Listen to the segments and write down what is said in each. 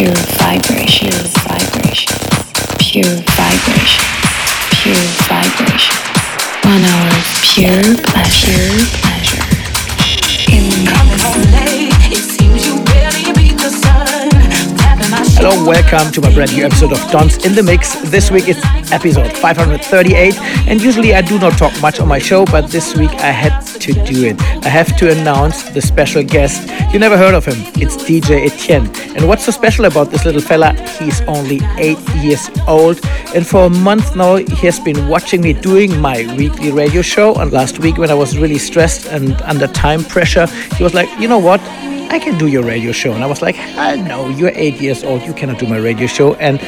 Pure vibration, Pure vibration, pure vibration, pure vibration. One hour of pure pleasure, pleasure. Hello, welcome to my brand new episode of Dance in the Mix. This week it's episode 538, and usually I do not talk much on my show, but this week I had to do it. I have to announce the special guest. You never heard of him. It's DJ Etienne. And what's so special about this little fella? He's only eight years old, and for a month now he has been watching me doing my weekly radio show. And last week, when I was really stressed and under time pressure, he was like, you know what? I can do your radio show. And I was like, hell no, you're eight years old, you cannot do my radio show. And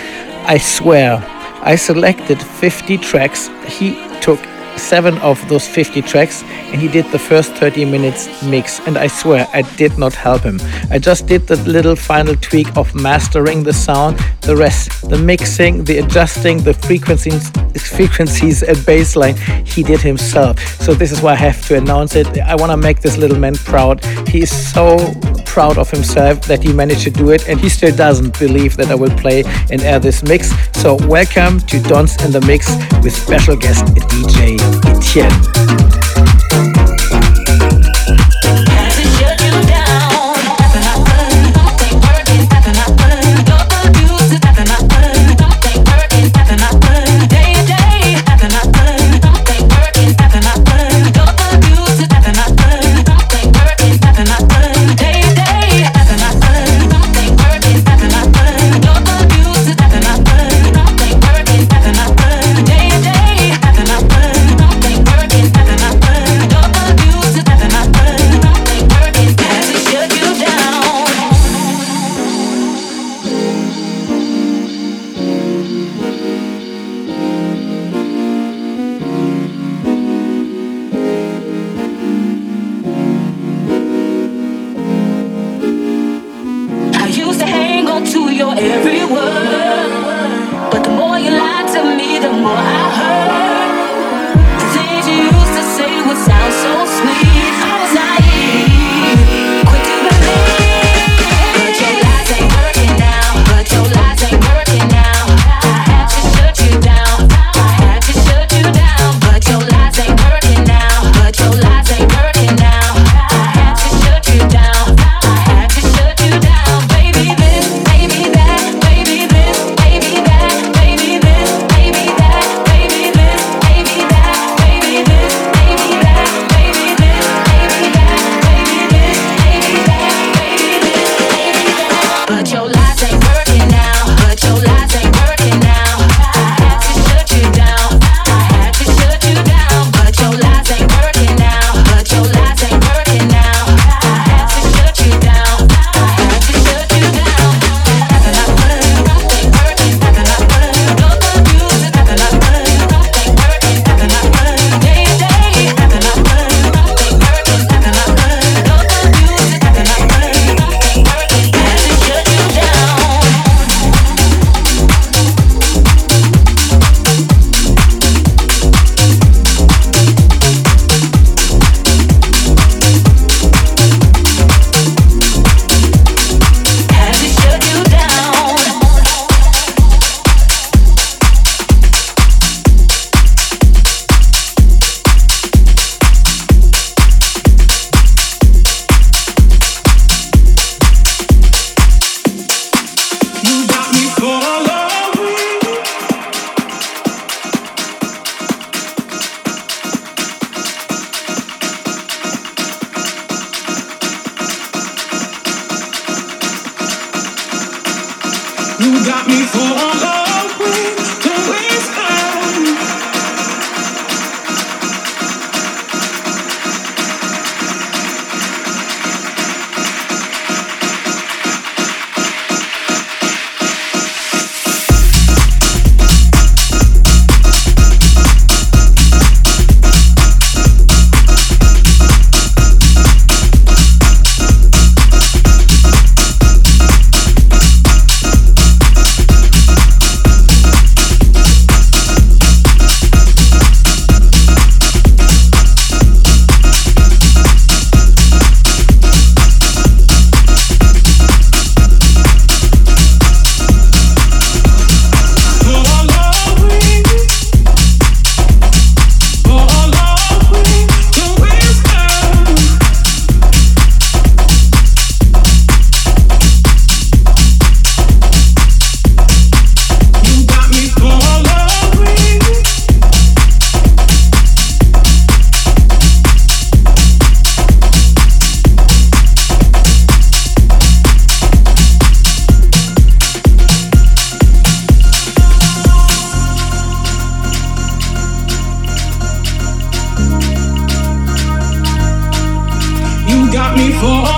I swear, I selected 50 tracks. He took seven of those 50 tracks and he did the first 30 minutes mix. And i swear i did not help him. I just did the little final tweak of mastering the sound the rest the mixing the adjusting the frequencies frequencies and bassline he did himself. So this is why i have to announce it. I want to make this little man proud. He is so proud of himself that he managed to do it and he still doesn't believe that i will play and air this mix. So welcome to dance in the mix with special guest dj Etienne. for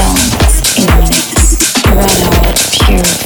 balance in the mix, one hour of pure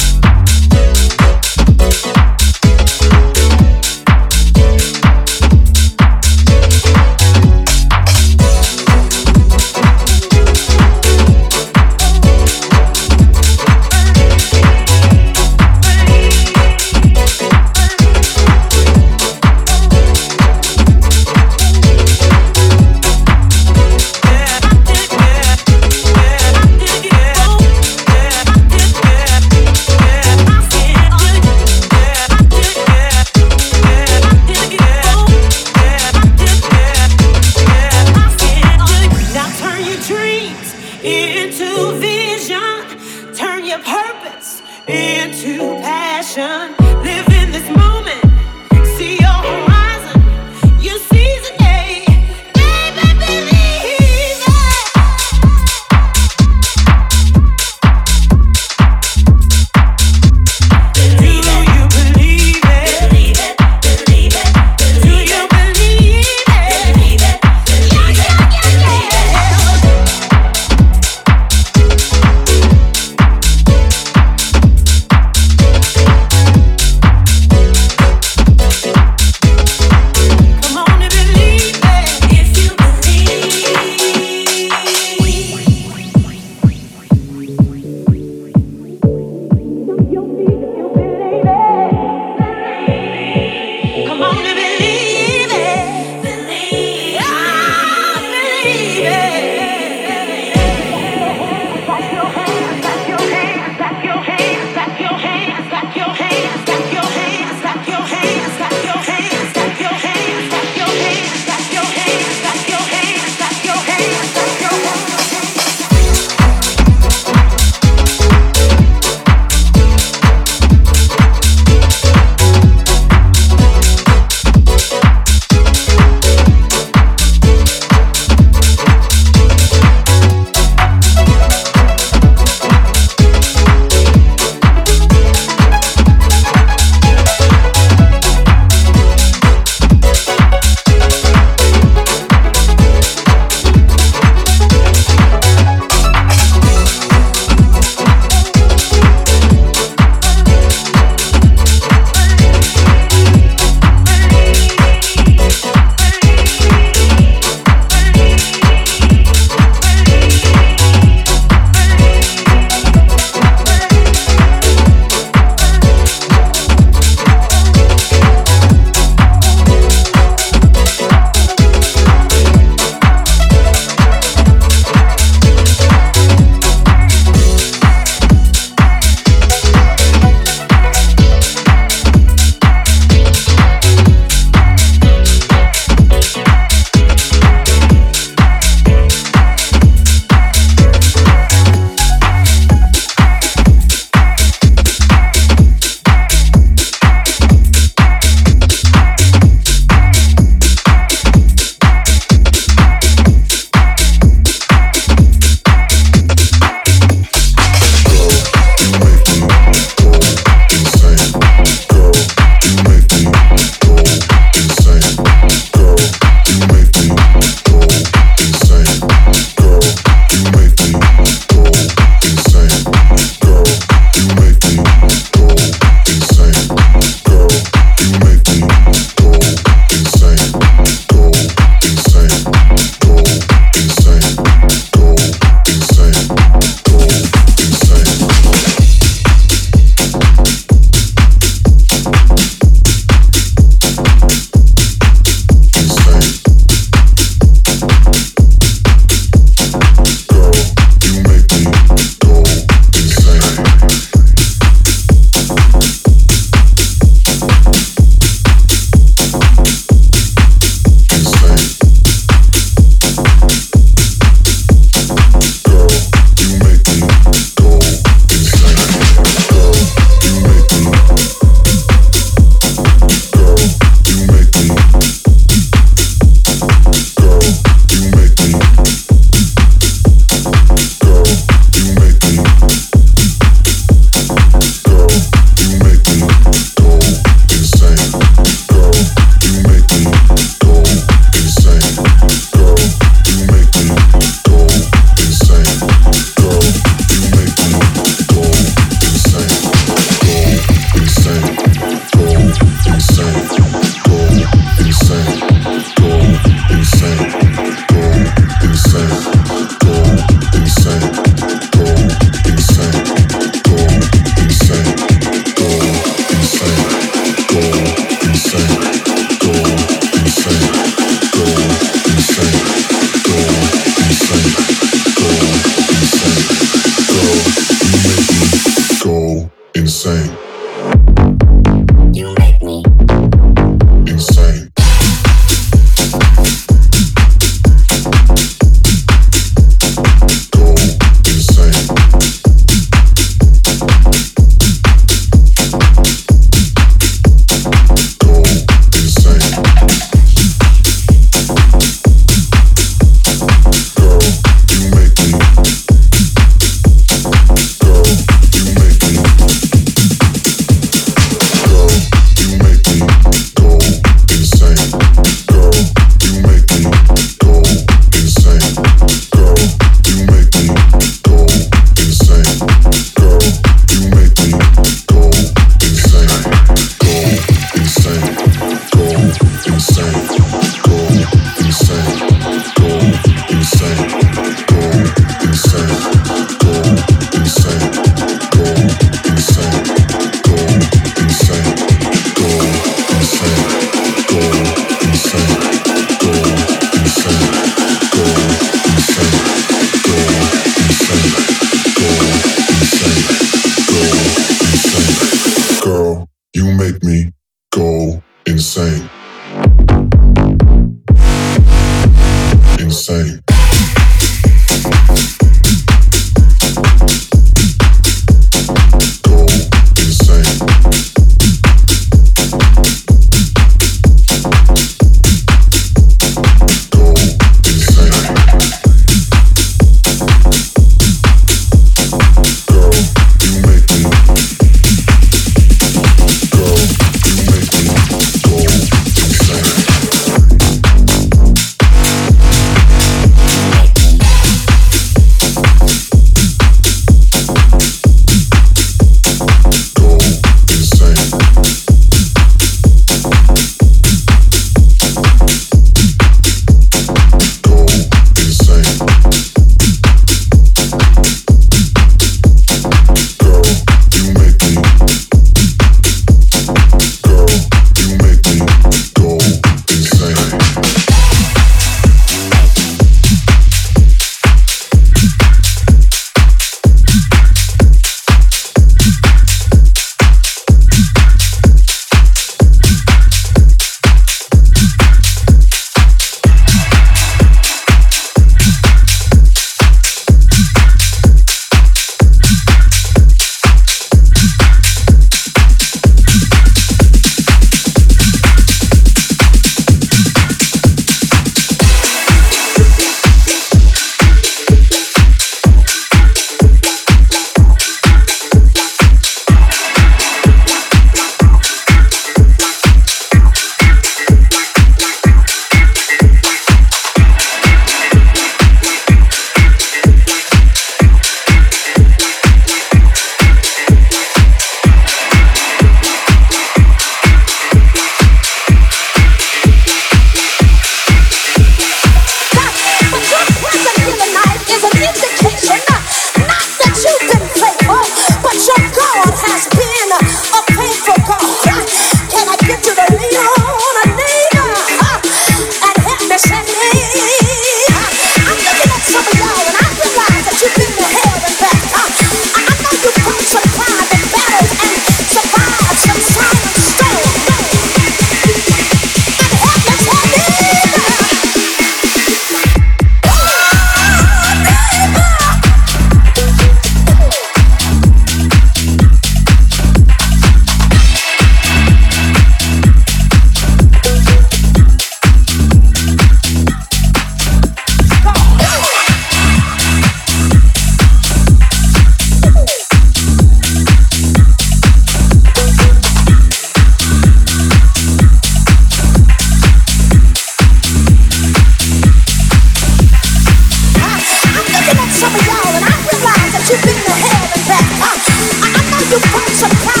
you find some time.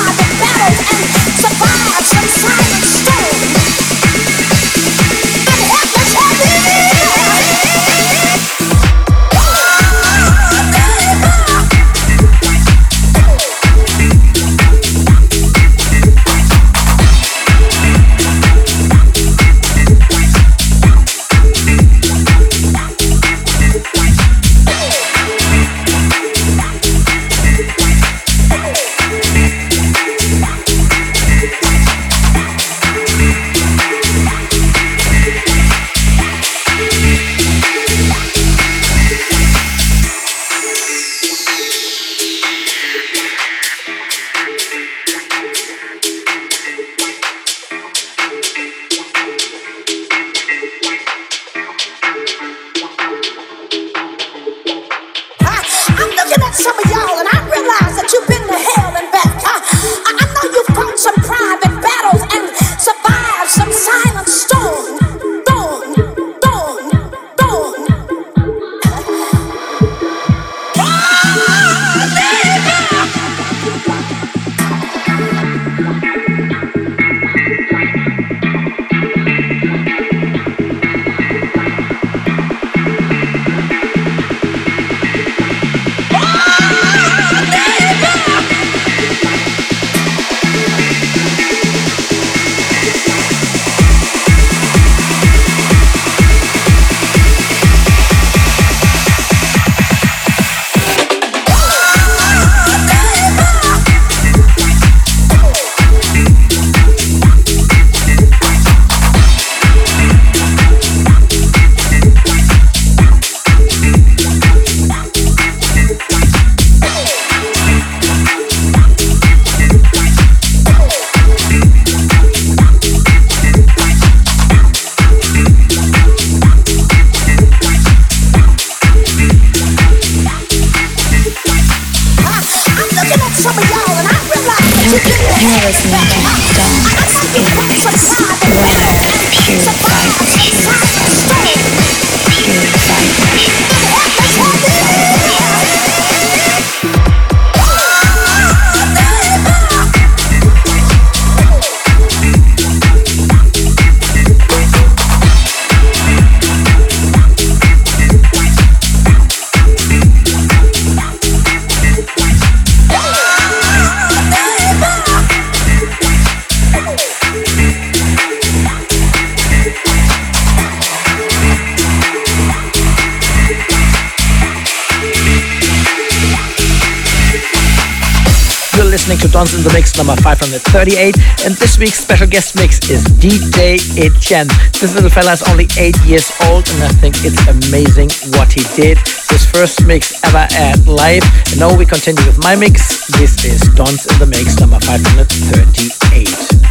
Number 538, and this week's special guest mix is DJ Etienne. This little fella is only 8 years old, and I think it's amazing what he did. His first mix ever at live. And now we continue with my mix. This is Dons in the Mix number 538.